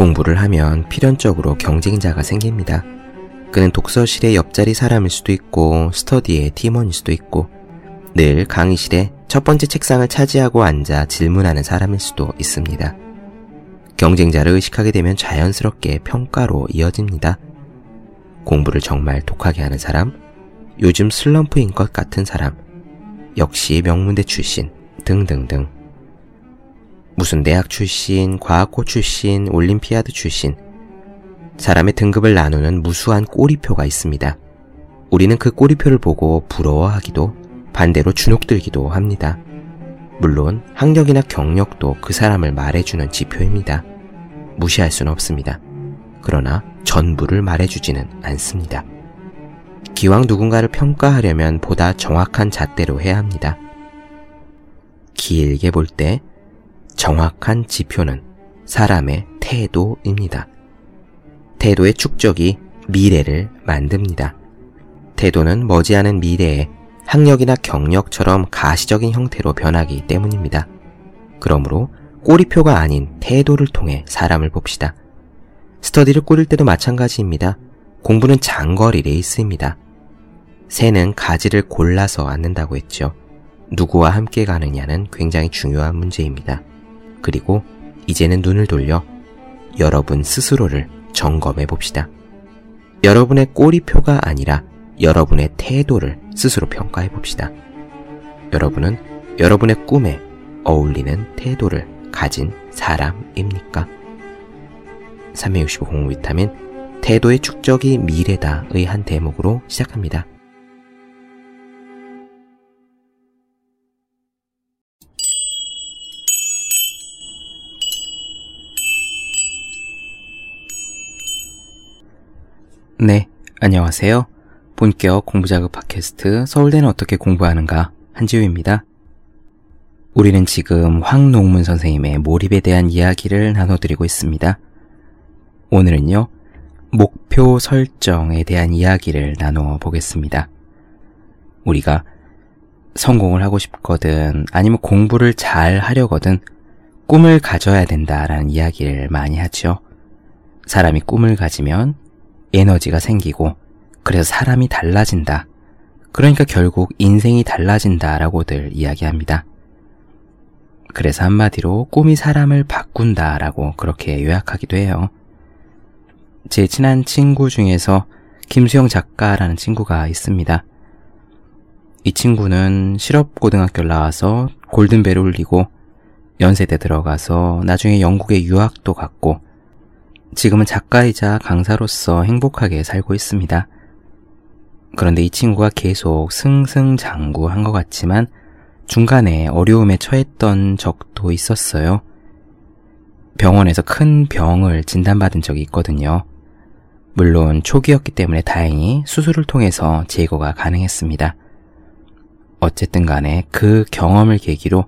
공부를 하면 필연적으로 경쟁자가 생깁니다. 그는 독서실의 옆자리 사람일 수도 있고 스터디의 팀원일 수도 있고 늘 강의실에 첫 번째 책상을 차지하고 앉아 질문하는 사람일 수도 있습니다. 경쟁자를 의식하게 되면 자연스럽게 평가로 이어집니다. 공부를 정말 독하게 하는 사람, 요즘 슬럼프인 것 같은 사람, 역시 명문대 출신 등등등. 무슨 대학 출신, 과학고 출신, 올림피아드 출신. 사람의 등급을 나누는 무수한 꼬리표가 있습니다. 우리는 그 꼬리표를 보고 부러워하기도 반대로 주눅들기도 합니다. 물론 학력이나 경력도 그 사람을 말해주는 지표입니다. 무시할 수는 없습니다. 그러나 전부를 말해주지는 않습니다. 기왕 누군가를 평가하려면 보다 정확한 잣대로 해야 합니다. 길게 볼 때 정확한 지표는 사람의 태도입니다. 태도의 축적이 미래를 만듭니다. 태도는 머지않은 미래에 학력이나 경력처럼 가시적인 형태로 변하기 때문입니다. 그러므로 꼬리표가 아닌 태도를 통해 사람을 봅시다. 스터디를 꾸릴 때도 마찬가지입니다. 공부는 장거리 레이스입니다. 새는 가지를 골라서 앉는다고 했죠. 누구와 함께 가느냐는 굉장히 중요한 문제입니다. 그리고 이제는 눈을 돌려 여러분 스스로를 점검해 봅시다. 여러분의 꼬리표가 아니라 여러분의 태도를 스스로 평가해 봅시다. 여러분은 여러분의 꿈에 어울리는 태도를 가진 사람입니까? 365 공부 비타민 태도의 축적이 미래다의 한 대목으로 시작합니다. 네, 안녕하세요. 본격 공부자극 팟캐스트 서울대는 어떻게 공부하는가 한지우입니다. 우리는 지금 황농문 선생님의 몰입에 대한 이야기를 나눠드리고 있습니다. 오늘은요, 목표 설정에 대한 이야기를 나눠 보겠습니다. 우리가 성공을 하고 싶거든, 아니면 공부를 잘 하려거든, 꿈을 가져야 된다라는 이야기를 많이 하죠. 사람이 꿈을 가지면 에너지가 생기고 그래서 사람이 달라진다. 그러니까 결국 인생이 달라진다라고들 이야기합니다. 그래서 한마디로 꿈이 사람을 바꾼다라고 그렇게 요약하기도 해요. 제 친한 친구 중에서 김수영 작가라는 친구가 있습니다. 이 친구는 실업고등학교를 나와서 골든벨을 울리고 연세대 들어가서 나중에 영국에 유학도 갔고 지금은 작가이자 강사로서 행복하게 살고 있습니다. 그런데 이 친구가 계속 승승장구한 것 같지만 중간에 어려움에 처했던 적도 있었어요. 병원에서 큰 병을 진단받은 적이 있거든요. 물론 초기였기 때문에 다행히 수술을 통해서 제거가 가능했습니다. 어쨌든 간에 그 경험을 계기로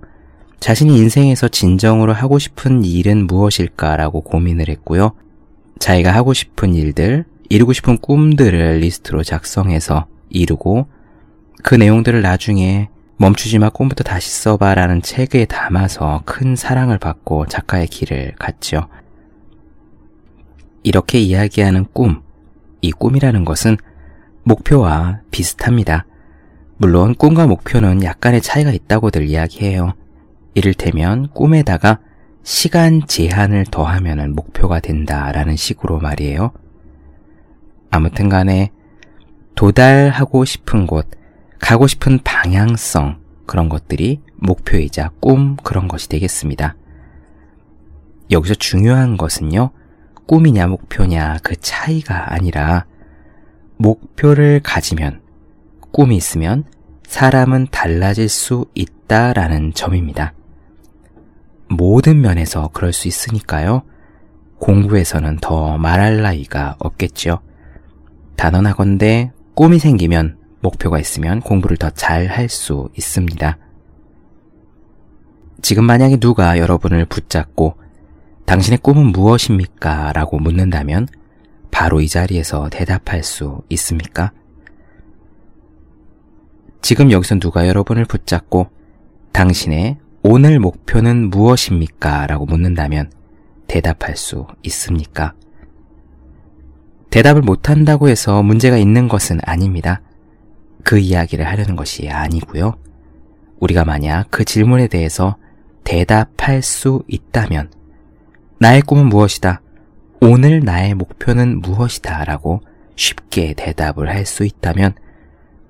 자신이 인생에서 진정으로 하고 싶은 일은 무엇일까라고 고민을 했고요. 자기가 하고 싶은 일들, 이루고 싶은 꿈들을 리스트로 작성해서 이루고 그 내용들을 나중에 멈추지 마 꿈부터 다시 써봐 라는 책에 담아서 큰 사랑을 받고 작가의 길을 갔죠. 이렇게 이야기하는 꿈, 이 꿈이라는 것은 목표와 비슷합니다. 물론 꿈과 목표는 약간의 차이가 있다고들 이야기해요. 이를테면 꿈에다가 시간 제한을 더하면 목표가 된다라는 식으로 말이에요. 아무튼 간에 도달하고 싶은 곳, 가고 싶은 방향성, 그런 것들이 목표이자 꿈 그런 것이 되겠습니다. 여기서 중요한 것은요, 꿈이냐 목표냐 그 차이가 아니라 목표를 가지면, 꿈이 있으면 사람은 달라질 수 있다라는 점입니다. 모든 면에서 그럴 수 있으니까요. 공부에서는 더 말할 나위가 없겠죠. 단언하건대 꿈이 생기면 목표가 있으면 공부를 더 잘 할 수 있습니다. 지금 만약에 누가 여러분을 붙잡고 당신의 꿈은 무엇입니까? 라고 묻는다면 바로 이 자리에서 대답할 수 있습니까? 지금 여기서 누가 여러분을 붙잡고 당신의 오늘 목표는 무엇입니까? 라고 묻는다면 대답할 수 있습니까? 대답을 못한다고 해서 문제가 있는 것은 아닙니다. 그 이야기를 하려는 것이 아니고요. 우리가 만약 그 질문에 대해서 대답할 수 있다면 나의 꿈은 무엇이다? 오늘 나의 목표는 무엇이다? 라고 쉽게 대답을 할 수 있다면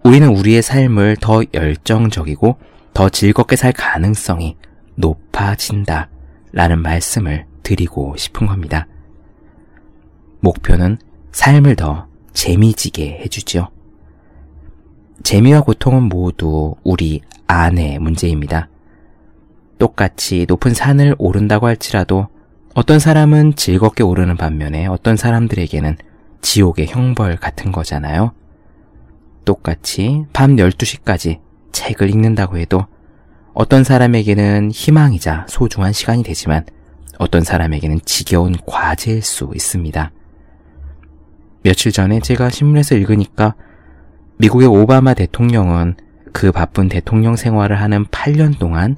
우리는 우리의 삶을 더 열정적이고 더 즐겁게 살 가능성이 높아진다. 라는 말씀을 드리고 싶은 겁니다. 목표는 삶을 더 재미지게 해주지요. 재미와 고통은 모두 우리 안의 문제입니다. 똑같이 높은 산을 오른다고 할지라도 어떤 사람은 즐겁게 오르는 반면에 어떤 사람들에게는 지옥의 형벌 같은 거잖아요. 똑같이 밤 12시까지 책을 읽는다고 해도 어떤 사람에게는 희망이자 소중한 시간이 되지만 어떤 사람에게는 지겨운 과제일 수 있습니다. 며칠 전에 제가 신문에서 읽으니까 미국의 오바마 대통령은 그 바쁜 대통령 생활을 하는 8년 동안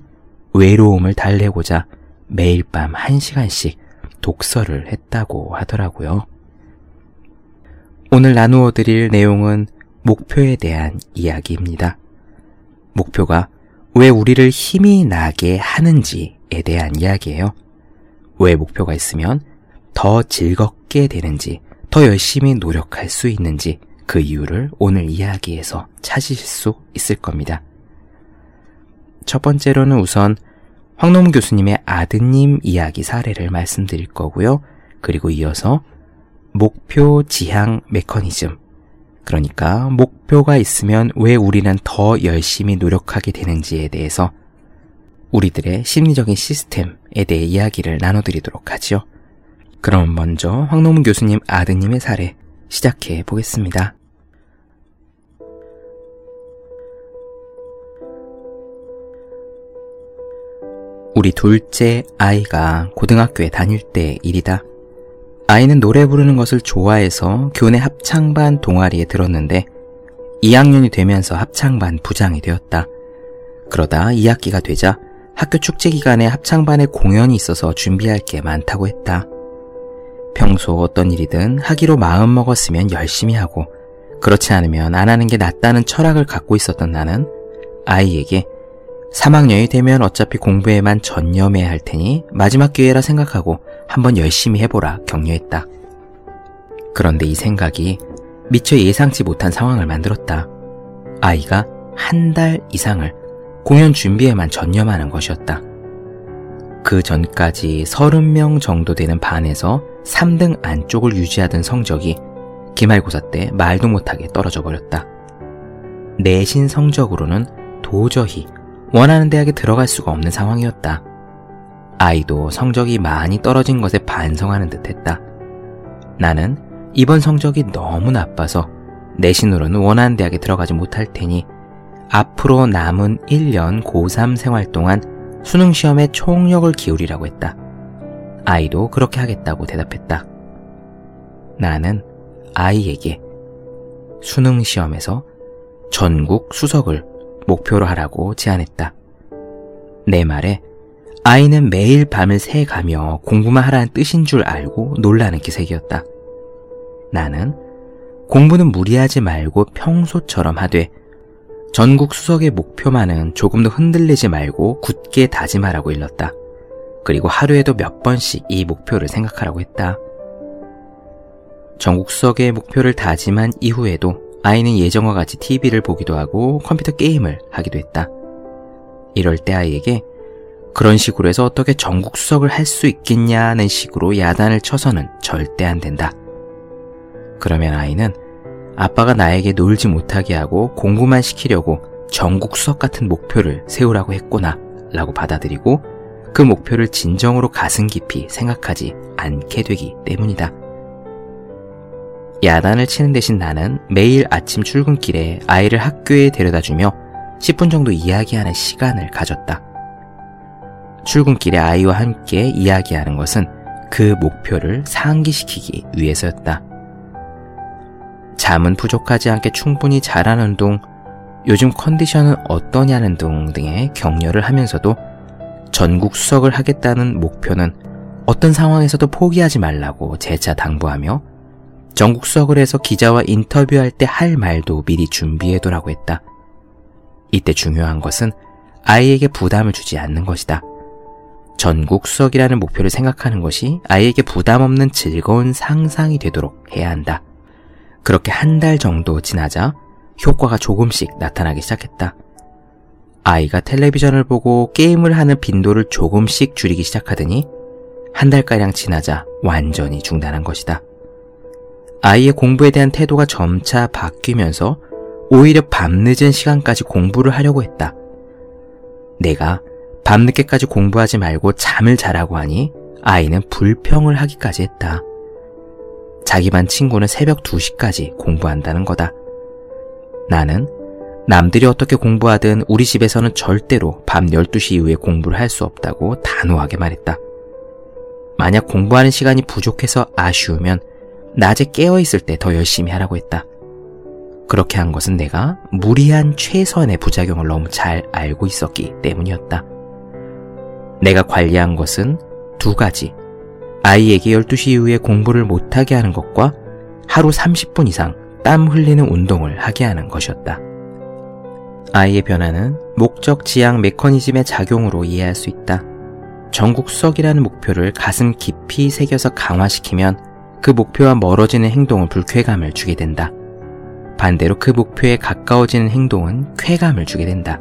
외로움을 달래고자 매일 밤 1시간씩 독서를 했다고 하더라고요. 오늘 나누어 드릴 내용은 목표에 대한 이야기입니다. 목표가 왜 우리를 힘이 나게 하는지에 대한 이야기예요. 왜 목표가 있으면 더 즐겁게 되는지, 더 열심히 노력할 수 있는지 그 이유를 오늘 이야기에서 찾으실 수 있을 겁니다. 첫 번째로는 우선 황노문 교수님의 아드님 이야기 사례를 말씀드릴 거고요. 그리고 이어서 목표 지향 메커니즘. 그러니까 목표가 있으면 왜 우리는 더 열심히 노력하게 되는지에 대해서 우리들의 심리적인 시스템에 대해 이야기를 나눠드리도록 하죠. 그럼 먼저 황노문 교수님 아드님의 사례 시작해 보겠습니다. 우리 둘째 아이가 고등학교에 다닐 때 일이다. 아이는 노래 부르는 것을 좋아해서 교내 합창반 동아리에 들었는데 2학년이 되면서 합창반 부장이 되었다. 그러다 2학기가 되자 학교 축제 기간에 합창반에 공연이 있어서 준비할 게 많다고 했다. 평소 어떤 일이든 하기로 마음 먹었으면 열심히 하고 그렇지 않으면 안 하는 게 낫다는 철학을 갖고 있었던 나는 아이에게 3학년이 되면 어차피 공부에만 전념해야 할 테니 마지막 기회라 생각하고 한번 열심히 해보라 격려했다. 그런데 이 생각이 미처 예상치 못한 상황을 만들었다. 아이가 한 달 이상을 공연 준비에만 전념하는 것이었다. 그 전까지 30명 정도 되는 반에서 3등 안쪽을 유지하던 성적이 기말고사 때 말도 못하게 떨어져 버렸다. 내신 성적으로는 도저히 원하는 대학에 들어갈 수가 없는 상황이었다. 아이도 성적이 많이 떨어진 것에 반성하는 듯 했다. 나는 이번 성적이 너무 나빠서 내신으로는 원하는 대학에 들어가지 못할 테니 앞으로 남은 1년 고3 생활 동안 수능 시험에 총력을 기울이라고 했다. 아이도 그렇게 하겠다고 대답했다. 나는 아이에게 수능 시험에서 전국 수석을 목표로 하라고 제안했다. 내 말에 아이는 매일 밤을 새가며 공부만 하라는 뜻인 줄 알고 놀라는 기색이었다. 나는 공부는 무리하지 말고 평소처럼 하되 전국 수석의 목표만은 조금 더 흔들리지 말고 굳게 다짐하라고 일렀다. 그리고 하루에도 몇 번씩 이 목표를 생각하라고 했다. 전국 수석의 목표를 다짐한 이후에도 아이는 예전과 같이 TV를 보기도 하고 컴퓨터 게임을 하기도 했다. 이럴 때 아이에게 그런 식으로 해서 어떻게 전국 수석을 할 수 있겠냐는 식으로 야단을 쳐서는 절대 안 된다. 그러면 아이는 아빠가 나에게 놀지 못하게 하고 공부만 시키려고 전국 수석 같은 목표를 세우라고 했구나 라고 받아들이고 그 목표를 진정으로 가슴 깊이 생각하지 않게 되기 때문이다. 야단을 치는 대신 나는 매일 아침 출근길에 아이를 학교에 데려다 주며 10분 정도 이야기하는 시간을 가졌다. 출근길에 아이와 함께 이야기하는 것은 그 목표를 상기시키기 위해서였다. 잠은 부족하지 않게 충분히 자라는 둥, 요즘 컨디션은 어떠냐는 둥 등의 격려를 하면서도 전국 수석을 하겠다는 목표는 어떤 상황에서도 포기하지 말라고 재차 당부하며 전국 수석을 해서 기자와 인터뷰할 때 할 말도 미리 준비해두라고 했다. 이때 중요한 것은 아이에게 부담을 주지 않는 것이다. 전국 수석이라는 목표를 생각하는 것이 아이에게 부담 없는 즐거운 상상이 되도록 해야 한다. 그렇게 한 달 정도 지나자 효과가 조금씩 나타나기 시작했다. 아이가 텔레비전을 보고 게임을 하는 빈도를 조금씩 줄이기 시작하더니 한 달가량 지나자 완전히 중단한 것이다. 아이의 공부에 대한 태도가 점차 바뀌면서 오히려 밤늦은 시간까지 공부를 하려고 했다. 내가 밤늦게까지 공부하지 말고 잠을 자라고 하니 아이는 불평을 하기까지 했다. 자기 반 친구는 새벽 2시까지 공부한다는 거다. 나는 남들이 어떻게 공부하든 우리 집에서는 절대로 밤 12시 이후에 공부를 할 수 없다고 단호하게 말했다. 만약 공부하는 시간이 부족해서 아쉬우면 낮에 깨어있을 때 더 열심히 하라고 했다. 그렇게 한 것은 내가 무리한 최선의 부작용을 너무 잘 알고 있었기 때문이었다. 내가 관리한 것은 두 가지. 아이에게 12시 이후에 공부를 못하게 하는 것과 하루 30분 이상 땀 흘리는 운동을 하게 하는 것이었다. 아이의 변화는 목적 지향 메커니즘의 작용으로 이해할 수 있다. 전국 수석이라는 목표를 가슴 깊이 새겨서 강화시키면 그 목표와 멀어지는 행동은 불쾌감을 주게 된다. 반대로 그 목표에 가까워지는 행동은 쾌감을 주게 된다.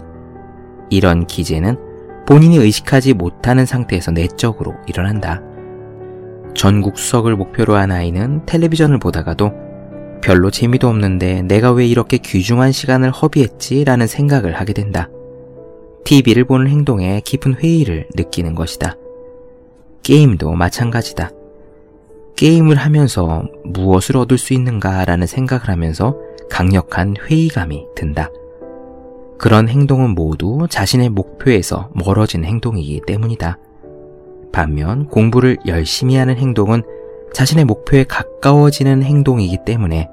이런 기제는 본인이 의식하지 못하는 상태에서 내적으로 일어난다. 전국 수석을 목표로 한 아이는 텔레비전을 보다가도 별로 재미도 없는데 내가 왜 이렇게 귀중한 시간을 허비했지? 라는 생각을 하게 된다. TV를 보는 행동에 깊은 회의를 느끼는 것이다. 게임도 마찬가지다. 게임을 하면서 무엇을 얻을 수 있는가 라는 생각을 하면서 강력한 회의감이 든다. 그런 행동은 모두 자신의 목표에서 멀어진 행동이기 때문이다. 반면 공부를 열심히 하는 행동은 자신의 목표에 가까워지는 행동이기 때문에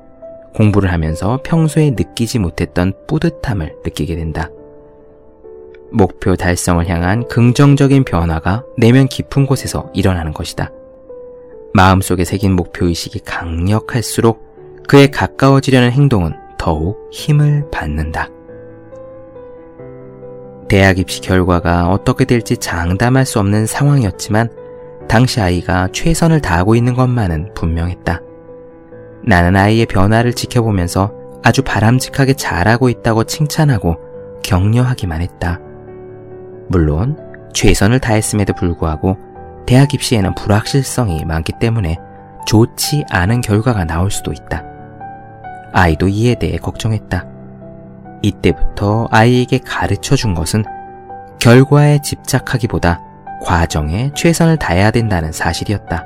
공부를 하면서 평소에 느끼지 못했던 뿌듯함을 느끼게 된다. 목표 달성을 향한 긍정적인 변화가 내면 깊은 곳에서 일어나는 것이다. 마음속에 새긴 목표의식이 강력할수록 그에 가까워지려는 행동은 더욱 힘을 받는다. 대학 입시 결과가 어떻게 될지 장담할 수 없는 상황이었지만 당시 아이가 최선을 다하고 있는 것만은 분명했다. 나는 아이의 변화를 지켜보면서 아주 바람직하게 잘하고 있다고 칭찬하고 격려하기만 했다. 물론 최선을 다했음에도 불구하고 대학 입시에는 불확실성이 많기 때문에 좋지 않은 결과가 나올 수도 있다. 아이도 이에 대해 걱정했다. 이때부터 아이에게 가르쳐 준 것은 결과에 집착하기보다 과정에 최선을 다해야 된다는 사실이었다.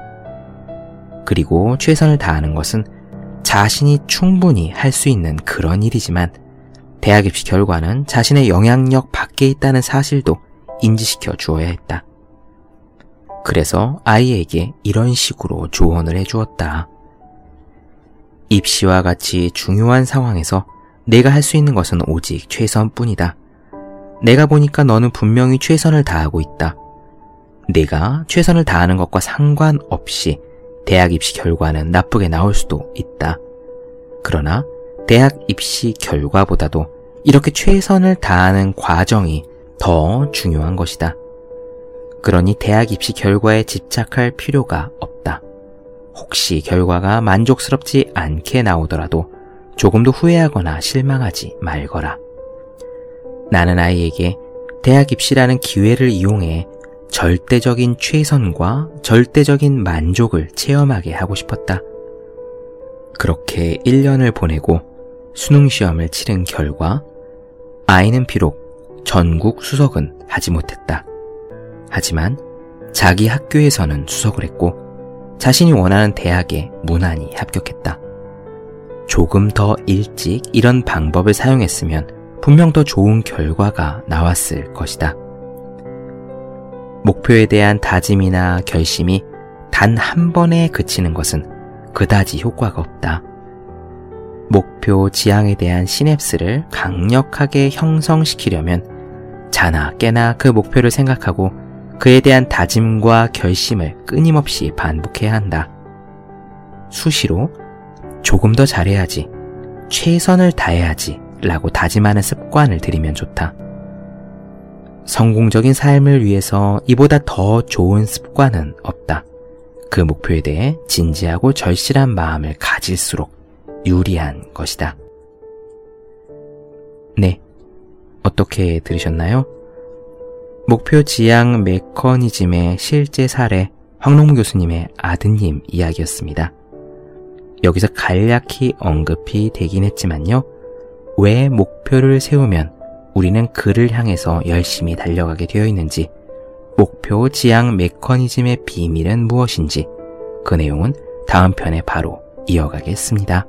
그리고 최선을 다하는 것은 자신이 충분히 할 수 있는 그런 일이지만 대학 입시 결과는 자신의 영향력 밖에 있다는 사실도 인지시켜 주어야 했다. 그래서 아이에게 이런 식으로 조언을 해 주었다. 입시와 같이 중요한 상황에서 내가 할 수 있는 것은 오직 최선뿐이다. 내가 보니까 너는 분명히 최선을 다하고 있다. 내가 최선을 다하는 것과 상관없이 대학 입시 결과는 나쁘게 나올 수도 있다. 그러나 대학 입시 결과보다도 이렇게 최선을 다하는 과정이 더 중요한 것이다. 그러니 대학 입시 결과에 집착할 필요가 없다. 혹시 결과가 만족스럽지 않게 나오더라도 조금도 후회하거나 실망하지 말거라. 나는 아이에게 대학 입시라는 기회를 이용해 절대적인 최선과 절대적인 만족을 체험하게 하고 싶었다. 그렇게 1년을 보내고 수능 시험을 치른 결과 아이는 비록 전국 수석은 하지 못했다. 하지만 자기 학교에서는 수석을 했고 자신이 원하는 대학에 무난히 합격했다. 조금 더 일찍 이런 방법을 사용했으면 분명 더 좋은 결과가 나왔을 것이다. 목표에 대한 다짐이나 결심이 단 한 번에 그치는 것은 그다지 효과가 없다. 목표 지향에 대한 시냅스를 강력하게 형성시키려면 자나 깨나 그 목표를 생각하고 그에 대한 다짐과 결심을 끊임없이 반복해야 한다. 수시로 조금 더 잘해야지, 최선을 다해야지 라고 다짐하는 습관을 들이면 좋다. 성공적인 삶을 위해서 이보다 더 좋은 습관은 없다. 그 목표에 대해 진지하고 절실한 마음을 가질수록 유리한 것이다. 네. 어떻게 들으셨나요? 목표 지향 메커니즘의 실제 사례 황농무 교수님의 아드님 이야기였습니다. 여기서 간략히 언급이 되긴 했지만요. 왜 목표를 세우면 우리는 그를 향해서 열심히 달려가게 되어 있는지, 목표 지향 메커니즘의 비밀은 무엇인지, 그 내용은 다음 편에 바로 이어가겠습니다.